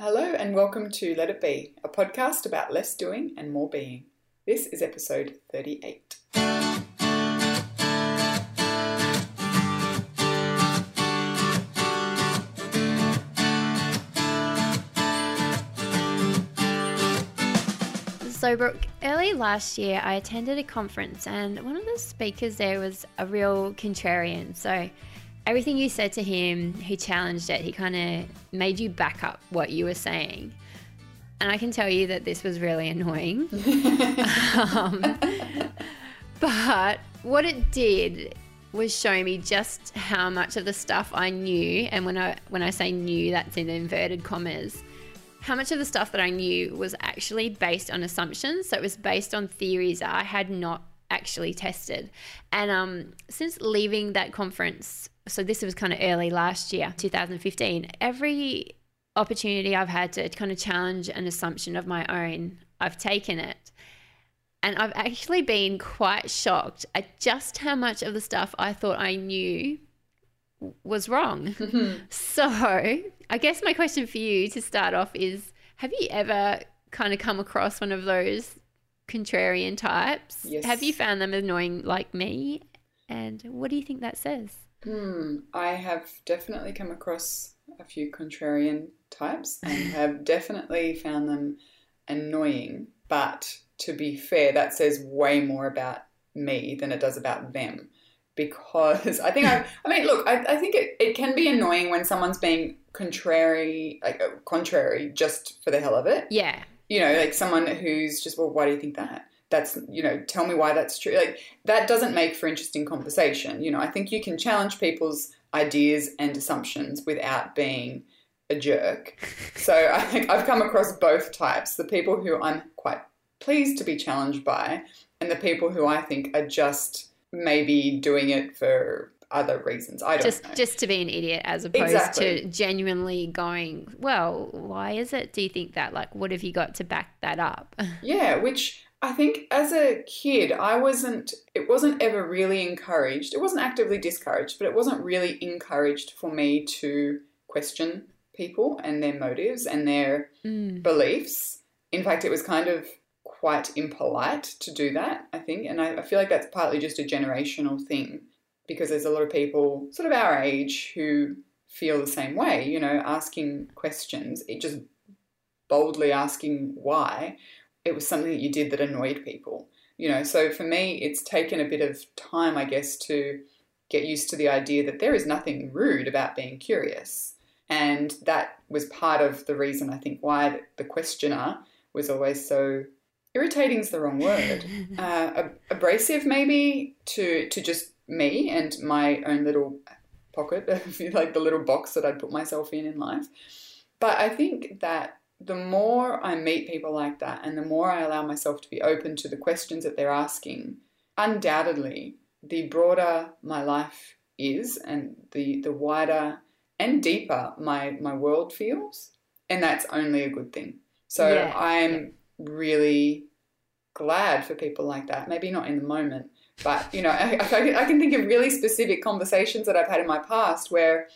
Hello, and welcome to Let It Be, a podcast about less doing and more being. This is episode 38. So, Brooke, early last year, I attended a conference, and one of the speakers there was a real contrarian. So, everything you said to him, he challenged it. He kind of made you back up what you were saying. And I can tell you that this was really annoying. um, but what it did was show me just how much of the stuff I knew, and when I when I say knew, that's in inverted commas how much of the stuff that I knew was actually based on assumptions. So it was based on theories that I had not actually tested. And um, since leaving that conference, so this was kind of early last year, 2015, every opportunity I've had to kind of challenge an assumption of my own, I've taken it. And I've actually been quite shocked at just how much of the stuff I thought I knew was wrong. so, I guess my question for you to start off is Have you ever kind of come across one of those contrarian types? Yes. Have you found them annoying like me? And what do you think that says? Hmm, I have definitely come across a few contrarian types and have definitely found them annoying. But to be fair, that says way more about me than it does about them. Because I think I, I mean, look, I, I think it, it can be annoying when someone's being contrary, like uh, contrary, just for the hell of it. Yeah. You know, like someone who's just, well, why do you think that? That's, you know, tell me why that's true. Like that doesn't make for interesting conversation. You know, I think you can challenge people's ideas and assumptions without being a jerk. So I think I've come across both types the people who I'm quite pleased to be challenged by, and the people who I think are just maybe doing it for other reasons. I don't Just know. just to be an idiot as opposed Exactly. to genuinely going, well, why is it? Do you think that? Like, what have you got to back that up? Yeah, which I think as a kid, I wasn't, it wasn't ever really encouraged. It wasn't actively discouraged, but it wasn't really encouraged for me to question people and their motives and their Mm. beliefs. In fact, it was kind of quite impolite to do that, I think. And I, I feel like that's partly just a generational thing because there's a lot of people sort of our age who feel the same way, you know, asking questions, it just boldly asking why. It was something that you did that annoyed people, you know. So for me, it's taken a bit of time, I guess, to get used to the idea that there is nothing rude about being curious. And that was part of the reason I think why the questioner was always so irritating is the wrong word. Uh, ab- abrasive maybe to to just me and my own little pocket, like the little box that I'd put myself in in life. But I think that the more I meet people like that and the more I allow myself to be open to the questions that they're asking, undoubtedly the broader my life is and the the wider and deeper my my world feels and that's only a good thing. So Yeah, i'm really glad for people like that. Maybe not in the moment but you know I, I, can- think of really specific conversations that i've had in my past where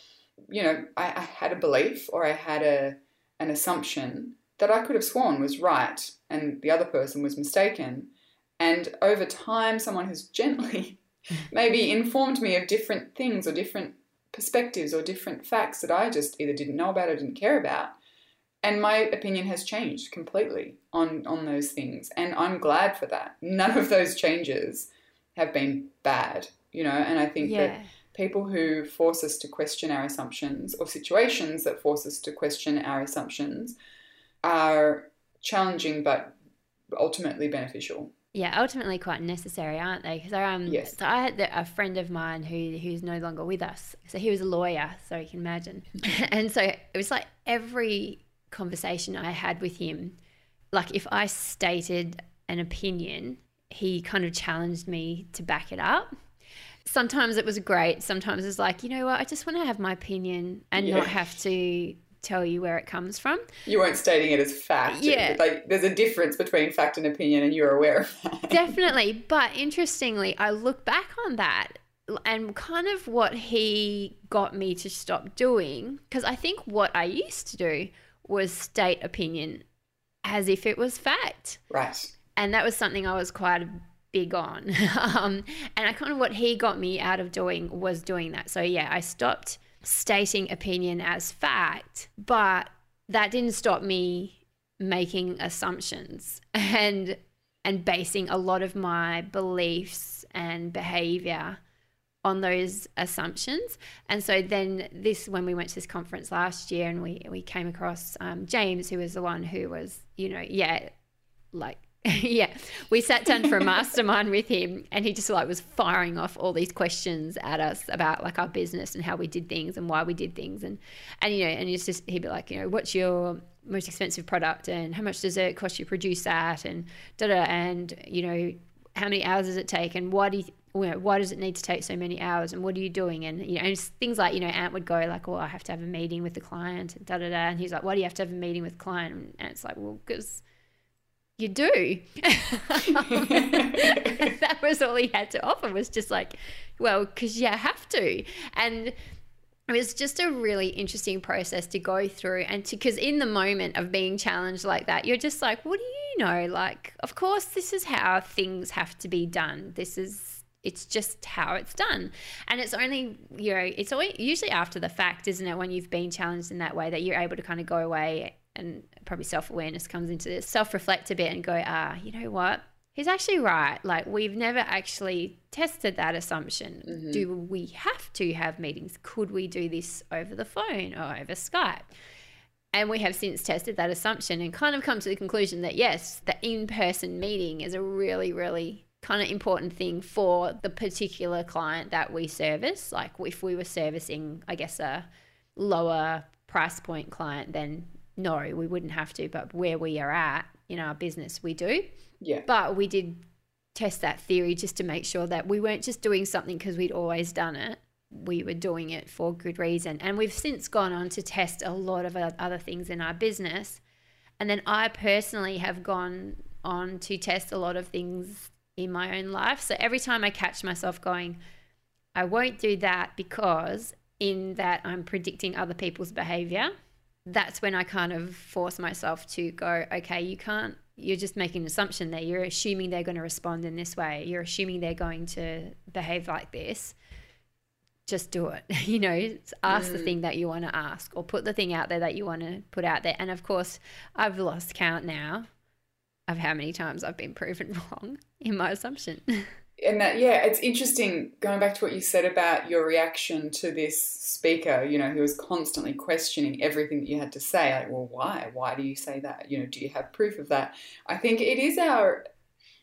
you know I, I had a belief or i had a an assumption that i could have sworn was right and the other person was mistaken and over time someone has gently maybe informed me of different things or different perspectives or different facts that I just either didn't know about or didn't care about. And my opinion has changed completely on, on those things. And I'm glad for that. None of those changes have been bad, you know, and I think that people who force us to question our assumptions or situations that force us to question our assumptions are challenging but ultimately beneficial. Yeah, ultimately quite necessary, aren't they? Because I um, Yes. so I had a friend of mine who who's no longer with us. So he was a lawyer, so you can imagine. and so it was like every conversation I had with him, like if I stated an opinion, he kind of challenged me to back it up. Sometimes it was great. Sometimes it's like, you know what, I just want to have my opinion and Yeah. not have to tell you where it comes from. You weren't stating it as fact. Yeah. Like there's a difference between fact and opinion, and you're aware of that. Definitely. But interestingly, I look back on that and kind of what he got me to stop doing, because I think what I used to do was state opinion as if it was fact. Right. And that was something I was quite big on. um, and I kind of what he got me out of doing was doing that. So yeah, I stopped stating opinion as fact, but that didn't stop me making assumptions and and basing a lot of my beliefs and behavior on those assumptions. And so then this, when we went to this conference last year and we, we came across um, James, who was the one who was, you know, yeah, like, yeah, we sat down for a mastermind with him and he just like was firing off all these questions at us about like our business and how we did things and why we did things. And, and, you know, and it's just, he'd be like, you know, what's your most expensive product and how much does it cost you to produce that? And da da. And, you know, how many hours does it take and why do you, know, why does it need to take so many hours and what are you doing and you know and things like you know Ant would go like well I have to have a meeting with the client da da da and he's like why do you have to have a meeting with the client and it's like well because you do. That was all he had to offer was just like well because you have to. And it was just a really interesting process to go through and to because in the moment of being challenged like that you're just like what do you know? Like of course this is how things have to be done. This is it's just how it's done. And it's only you know it's always usually after the fact isn't it when you've been challenged in that way that you're able to kind of go away and probably self-awareness comes into this self-reflect a bit and go ah you know what? He's actually right. Like we've never actually tested that assumption. Mm-hmm. do we have to have meetings? Could we do this over the phone or over skype? And we have since tested that assumption and kind of come to the conclusion that yes the in-person meeting is a really really kind of important thing for the particular client that we service. Like if we were servicing, I guess, a lower price point client, then no, we wouldn't have to. But where we are at in our business, we do. Yeah. But we did test that theory just to make sure that we weren't just doing something because we'd always done it. We were doing it for good reason. And we've since gone on to test a lot of other things in our business. And then I personally have gone on to test a lot of things in my own life. So every time I catch myself going, I won't do that because in that I'm predicting other people's behavior, that's when I kind of force myself to go, okay, you can't, you're just making an assumption there. You're assuming they're going to respond in this way. You're assuming they're going to behave like this. Just do it. you know, ask mm. the thing that you want to ask or put the thing out there that you want to put out there. And of course, I've lost count now of how many times I've been proven wrong in my assumption. And that, yeah, it's interesting going back to what you said about your reaction to this speaker, you know, who was constantly questioning everything that you had to say. Like, well, why? Why do you say that? You know, do you have proof of that? I think it is our,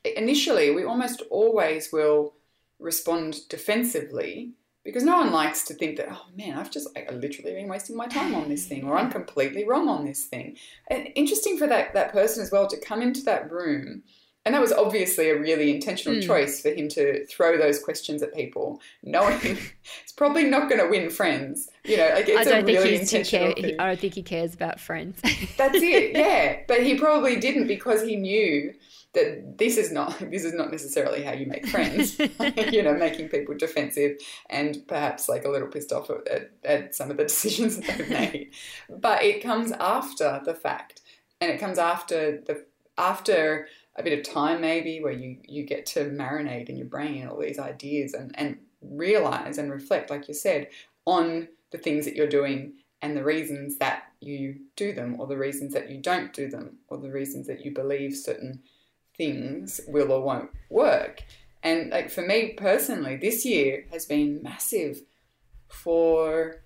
initially, we almost always will respond defensively because no one likes to think that oh man i've just like, literally been wasting my time on this thing or i'm completely wrong on this thing and interesting for that that person as well to come into that room and that was obviously a really intentional mm. choice for him to throw those questions at people knowing it's probably not going to win friends. You know like it's I don't a really think intentional care, i don't think he cares about friends. That's it yeah. But he probably didn't because he knew that this is not this is not necessarily how you make friends. You know making people defensive and perhaps like a little pissed off at, at some of the decisions that they've made. But it comes after the fact and it comes after the after a bit of time maybe where you you get to marinate in your brain all these ideas and and realize and reflect like you said on the things that you're doing and the reasons that you do them or the reasons that you don't do them or the reasons that you believe certain things will or won't work. And like for me personally, this year has been massive for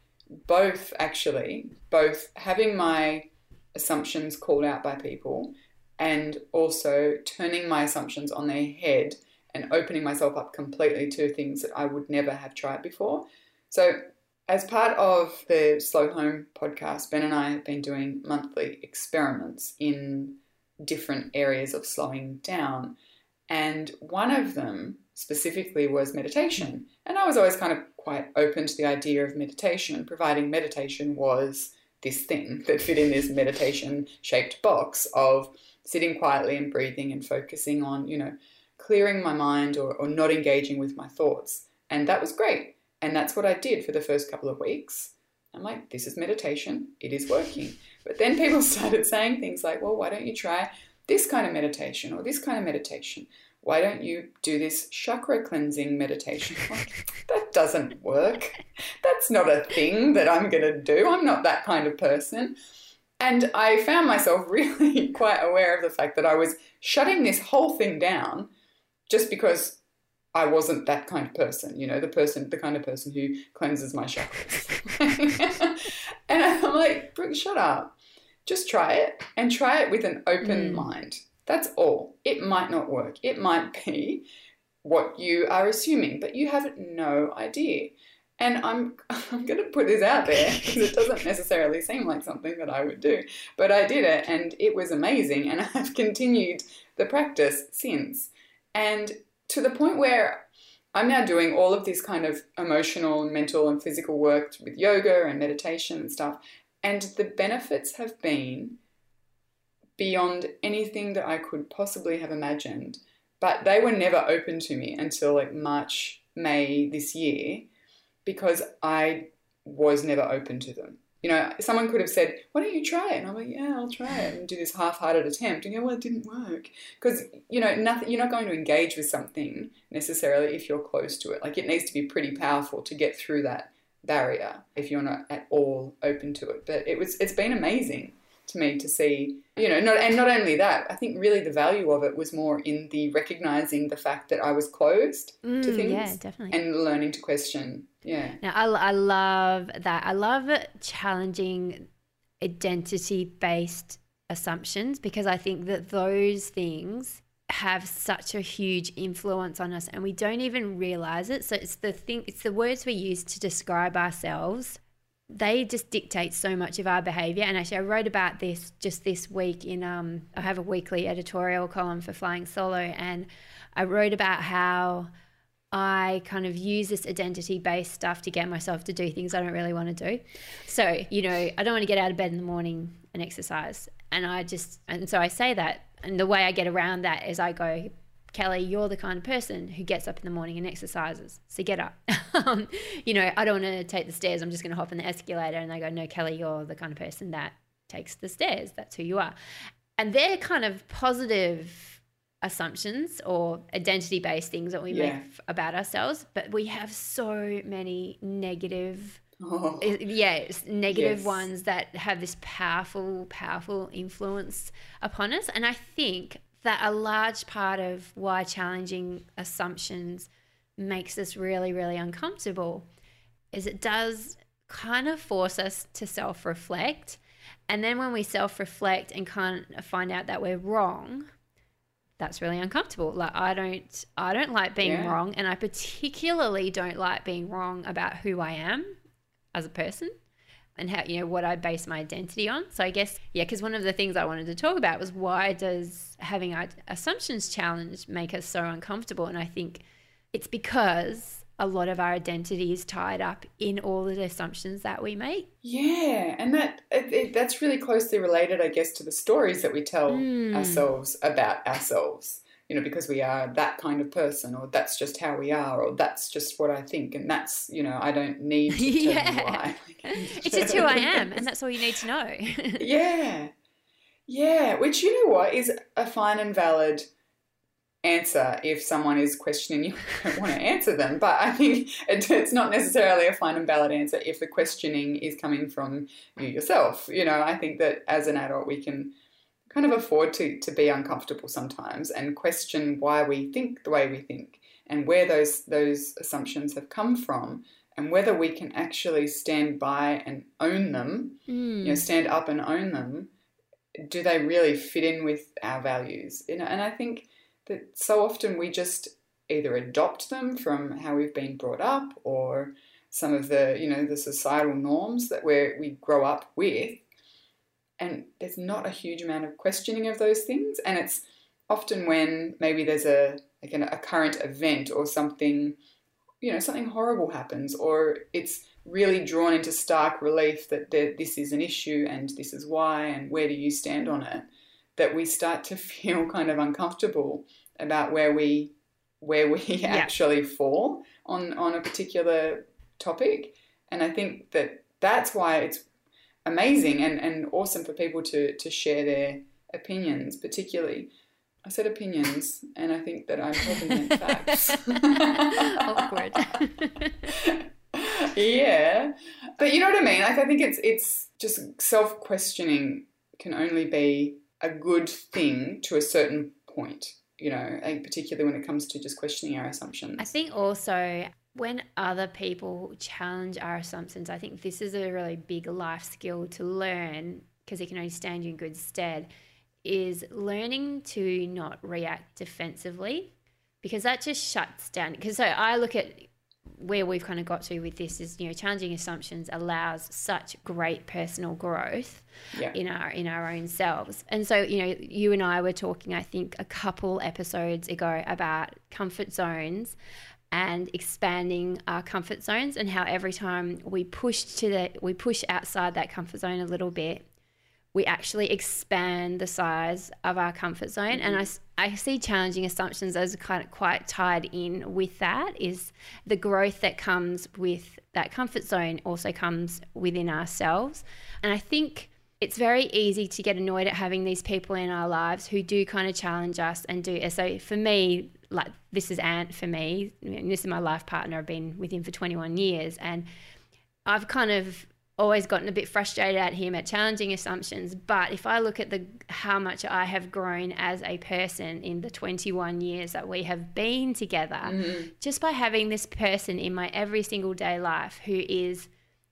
both actually, both having my assumptions called out by people and also turning my assumptions on their head and opening myself up completely to things that I would never have tried before. So, as part of the Slow Home podcast, Ben and I have been doing monthly experiments in different areas of slowing down. And one of them specifically was meditation. And I was always kind of quite open to the idea of meditation, providing meditation was this thing that fit in this meditation shaped box of sitting quietly and breathing and focusing on, you know, clearing my mind or, or not engaging with my thoughts. And that was great. And that's what I did for the first couple of weeks. I'm like, this is meditation, it is working. But then people started saying things like, well, why don't you try this kind of meditation or this kind of meditation? Why don't you do this chakra cleansing meditation? Like, that doesn't work. That's not a thing that I'm going to do. I'm not that kind of person. And I found myself really quite aware of the fact that I was shutting this whole thing down just because I wasn't that kind of person, you know, the person, the kind of person who cleanses my chakras. and I'm like, Brooke, shut up. Just try it and try it with an open mm. mind. That's all. It might not work. It might be what you are assuming, but you have no idea. And I'm I'm going to put this out there because it doesn't necessarily seem like something that I would do, but I did it and it was amazing and I've continued the practice since. And to the point where I'm now doing all of this kind of emotional and mental and physical work with yoga and meditation and stuff. And the benefits have been beyond anything that I could possibly have imagined. But they were never open to me until like March, May this year because I was never open to them you know, someone could have said, "Why don't you try it?" And I'm like, "Yeah, I'll try it," and do this half-hearted attempt, and you go, "Well, it didn't work," because you know, nothing. You're not going to engage with something necessarily if you're close to it. Like it needs to be pretty powerful to get through that barrier if you're not at all open to it. But it was, it's been amazing to me to see, you know, not and not only that, I think really the value of it was more in the recognizing the fact that I was closed mm, to things, yeah, definitely, and learning to question. Yeah. Now I, I love that. I love challenging identity based assumptions because I think that those things have such a huge influence on us and we don't even realize it so it's the thing it's the words we use to describe ourselves they just dictate so much of our behavior. And actually, I wrote about this just this week in, um, I have a weekly editorial column for Flying Solo, and I wrote about how I kind of use this identity based stuff to get myself to do things I don't really want to do. So, you know, I don't want to get out of bed in the morning and exercise. And I just, and so I say that. And the way I get around that is I go, Kelly, you're the kind of person who gets up in the morning and exercises. So get up. um, you know, I don't want to take the stairs. I'm just going to hop in the escalator. And they go, no, Kelly, you're the kind of person that takes the stairs. That's who you are. And they're kind of positive assumptions or identity based things that we yeah. make about ourselves. But we have so many negative. Oh. Yeah, negative yes. ones that have this powerful, powerful influence upon us. And I think that a large part of why challenging assumptions makes us really, really uncomfortable is it does kind of force us to self reflect. And then when we self reflect and kind of find out that we're wrong, that's really uncomfortable. Like I don't I don't like being yeah. wrong and I particularly don't like being wrong about who I am as a person and how you know what I base my identity on. So I guess yeah, because one of the things I wanted to talk about was why does having our assumptions challenge make us so uncomfortable? And I think it's because a lot of our identity is tied up in all the assumptions that we make. Yeah, and that it, it, that's really closely related, I guess, to the stories that we tell mm. ourselves about ourselves you know, because we are that kind of person, or that's just how we are, or that's just what I think, and that's, you know, I don't need to tell yeah. you why. it's just who I am, and that's all you need to know. yeah. Yeah, which, you know what, is a fine and valid answer if someone is questioning you don't want to answer them. But I think it's not necessarily a fine and valid answer if the questioning is coming from you yourself. You know, I think that as an adult, we can kind of afford to, to be uncomfortable sometimes and question why we think the way we think and where those those assumptions have come from and whether we can actually stand by and own them mm. you know stand up and own them do they really fit in with our values you know and i think that so often we just either adopt them from how we've been brought up or some of the you know the societal norms that we we grow up with. And there's not a huge amount of questioning of those things. And it's often when maybe there's a like an, a current event or something you know something horrible happens or it's really drawn into stark relief that there, this is an issue and this is why and where do you stand on it that we start to feel kind of uncomfortable about where we where we yeah. actually fall on on a particular topic and i think that that's why it's amazing and, and awesome for people to, to share their opinions, particularly. I said opinions, and I think that I'm helping them facts. Awkward. yeah, but you know what I mean. Like I think it's it's just self questioning can only be a good thing to a certain point. You know, particularly when it comes to just questioning our assumptions. I think also when other people challenge our assumptions, I think this is a really big life skill to learn because it can only stand you in good stead. Is learning to not react defensively because that just shuts down. Because so I look at where we've kind of got to with this is you know challenging assumptions allows such great personal growth Yeah. in our in our own selves and so you know you and i were talking i think a couple episodes ago about comfort zones and expanding our comfort zones and how every time we push to the we push outside that comfort zone a little bit we actually expand the size of our comfort zone. And I, I see challenging assumptions as kind of quite tied in with that is the growth that comes with that comfort zone also comes within ourselves. And I think it's very easy to get annoyed at having these people in our lives who do kind of challenge us and do. So for me, like this is Ant for me. This is my life partner. I've been with him for 21 years. And I've kind of always gotten a bit frustrated at him at challenging assumptions but if i look at the how much i have grown as a person in the 21 years that we have been together mm. just by having this person in my every single day life who is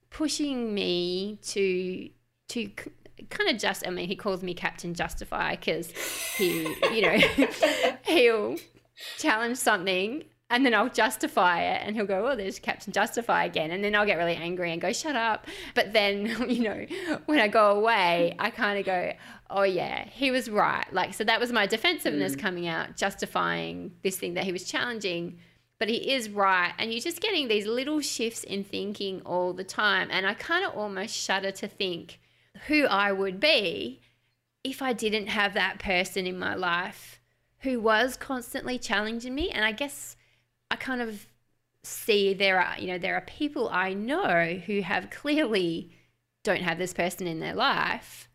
pushing me to to kind of just i mean he calls me captain justify because he you know he'll challenge something and then I'll justify it and he'll go, Oh, there's Captain Justify again. And then I'll get really angry and go, Shut up. But then, you know, when I go away, mm. I kind of go, Oh, yeah, he was right. Like, so that was my defensiveness mm. coming out, justifying this thing that he was challenging. But he is right. And you're just getting these little shifts in thinking all the time. And I kind of almost shudder to think who I would be if I didn't have that person in my life who was constantly challenging me. And I guess I kind of see there are, you know, there are people I know who have clearly don't have this person in their life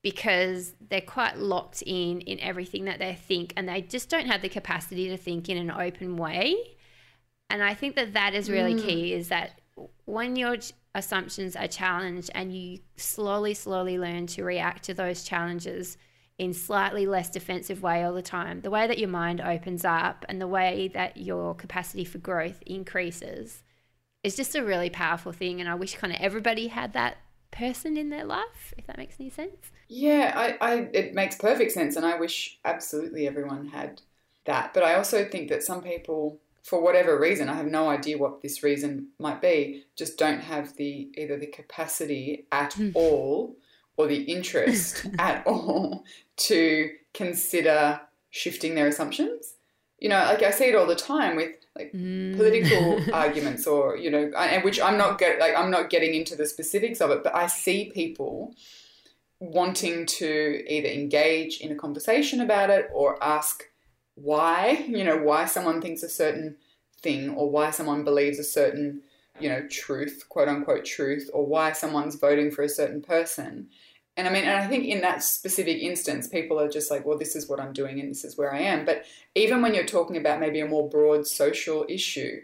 because they're quite locked in in everything that they think and they just don't have the capacity to think in an open way. And I think that that is really mm. key is that when your assumptions are challenged and you slowly, slowly learn to react to those challenges in slightly less defensive way all the time, the way that your mind opens up and the way that your capacity for growth increases is just a really powerful thing. And I wish kind of everybody had that person in their life, if that makes any sense. Yeah, I, I, it makes perfect sense, and I wish absolutely everyone had that. But I also think that some people, for whatever reason, I have no idea what this reason might be, just don't have the either the capacity at hmm. all or the interest at all to consider shifting their assumptions. You know, like I see it all the time with like mm. political arguments or you know and which i'm not get like i'm not getting into the specifics of it but i see people wanting to either engage in a conversation about it or ask why you know why someone thinks a certain thing or why someone believes a certain you know truth quote unquote truth or why someone's voting for a certain person and I mean, and I think in that specific instance, people are just like, well, this is what I'm doing and this is where I am. But even when you're talking about maybe a more broad social issue,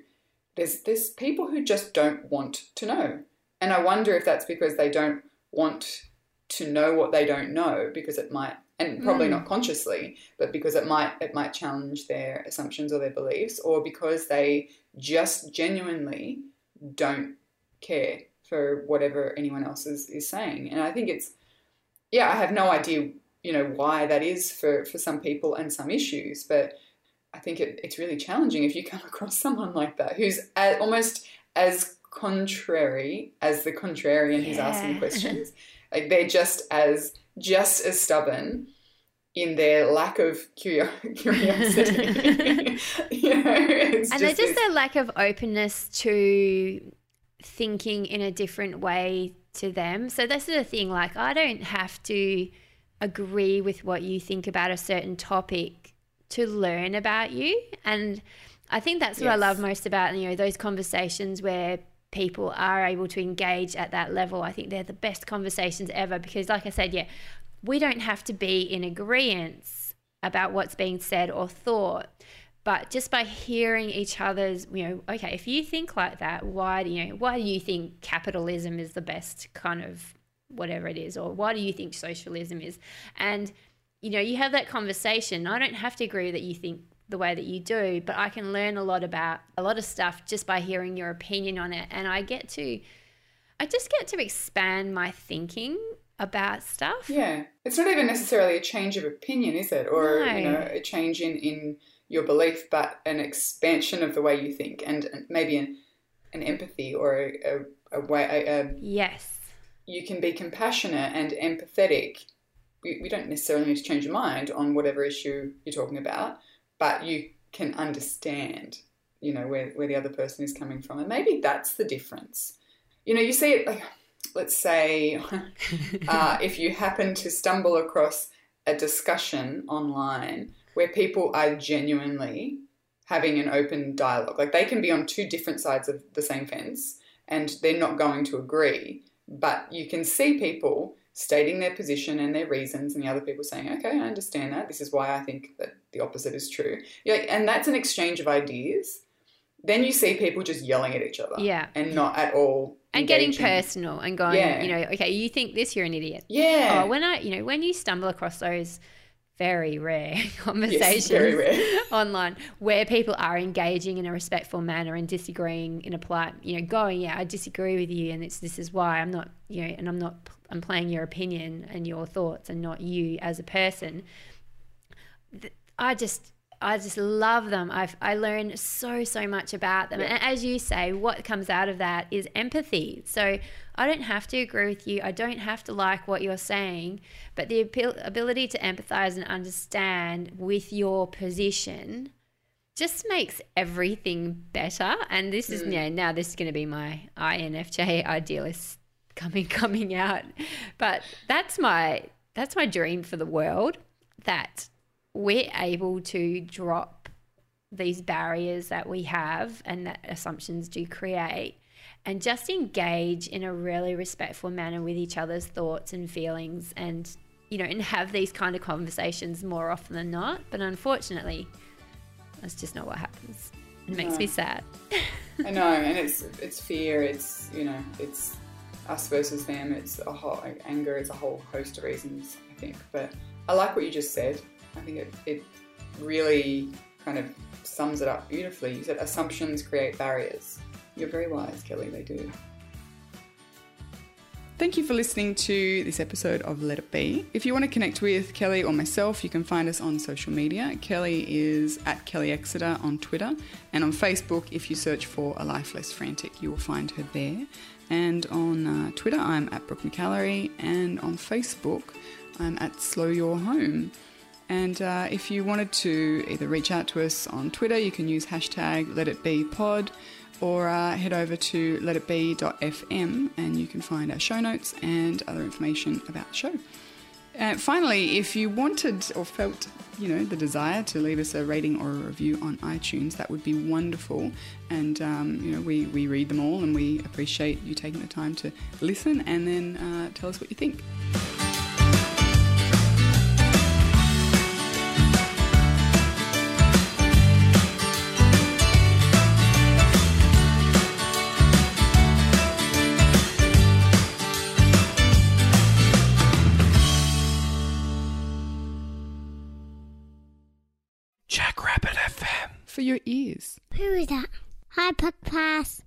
there's there's people who just don't want to know. And I wonder if that's because they don't want to know what they don't know because it might and probably hmm. not consciously, but because it might it might challenge their assumptions or their beliefs, or because they just genuinely don't care for whatever anyone else is, is saying. And I think it's yeah, I have no idea, you know, why that is for, for some people and some issues, but I think it, it's really challenging if you come across someone like that who's a, almost as contrary as the contrarian who's asking questions. Like they're just as just as stubborn in their lack of curio- curiosity. you know, it's and they're just their lack of openness to thinking in a different way to them. So that's the thing. Like, I don't have to agree with what you think about a certain topic to learn about you. And I think that's what I love most about you know those conversations where people are able to engage at that level, I think they're the best conversations ever because, like I said, yeah, we don't have to be in agreement about what's being said or thought. But just by hearing each other's, you know, okay, if you think like that, why do you know, why do you think capitalism is the best kind of whatever it is, or why do you think socialism is? And you know, you have that conversation. I don't have to agree that you think the way that you do, but I can learn a lot about a lot of stuff just by hearing your opinion on it. And I get to, I just get to expand my thinking about stuff. Yeah. It's not even necessarily a change of opinion, is it? Or, no. you know, a change in, in your belief, but an expansion of the way you think and, maybe an, an empathy or a, a, a way. A, a, yes. You can be compassionate and empathetic. We, we don't necessarily need to change your mind on whatever issue you're talking about but you can understand, you know, where, where the other person is coming from. And maybe that's the difference. You know, you see it like, let's say, uh, if you happen to stumble across a discussion online where people are genuinely having an open dialogue, like they can be on two different sides of the same fence and they're not going to agree, but you can see people stating their position and their reasons, and the other people saying, "Okay, I understand that. This is why I think that the opposite is true." Yeah, and that's an exchange of ideas. Then you see people just yelling at each other, yeah, and not at all. And getting personal and going, yeah. you know, okay, you think this, you're an idiot. Yeah. Oh, when I, you know, when you stumble across those very rare conversations yes, very rare. online where people are engaging in a respectful manner and disagreeing in a polite, you know, going, yeah, I disagree with you, and it's this is why I'm not, you know, and I'm not I'm playing your opinion and your thoughts and not you as a person. I just I just love them. I've I learn so so much about them. Yeah. And as you say, what comes out of that is empathy. So I don't have to agree with you. I don't have to like what you're saying, but the ability to empathize and understand with your position just makes everything better. And this is mm. yeah, now this is going to be my INFJ idealist coming coming out. But that's my that's my dream for the world that we're able to drop these barriers that we have and that assumptions do create and just engage in a really respectful manner with each other's thoughts and feelings and you know and have these kind of conversations more often than not but unfortunately that's just not what happens it makes me sad i know and it's it's fear it's you know it's us versus them. It's a whole anger is a whole host of reasons, I think. But I like what you just said. I think it, it really kind of sums it up beautifully. You said assumptions create barriers. You're very wise, Kelly. They do. Thank you for listening to this episode of Let It Be. If you want to connect with Kelly or myself, you can find us on social media. Kelly is at Kelly Exeter on Twitter, and on Facebook, if you search for A Life Less Frantic, you will find her there. And on uh, Twitter, I'm at Brooke McAlary, and on Facebook, I'm at Slow Your Home. And uh, if you wanted to either reach out to us on Twitter, you can use hashtag LetItBePod or uh, head over to letitbe.fm and you can find our show notes and other information about the show. Uh, finally, if you wanted or felt, you know, the desire to leave us a rating or a review on iTunes, that would be wonderful. And um, you know, we we read them all, and we appreciate you taking the time to listen and then uh, tell us what you think. Who is that? Hi, Puck Pass.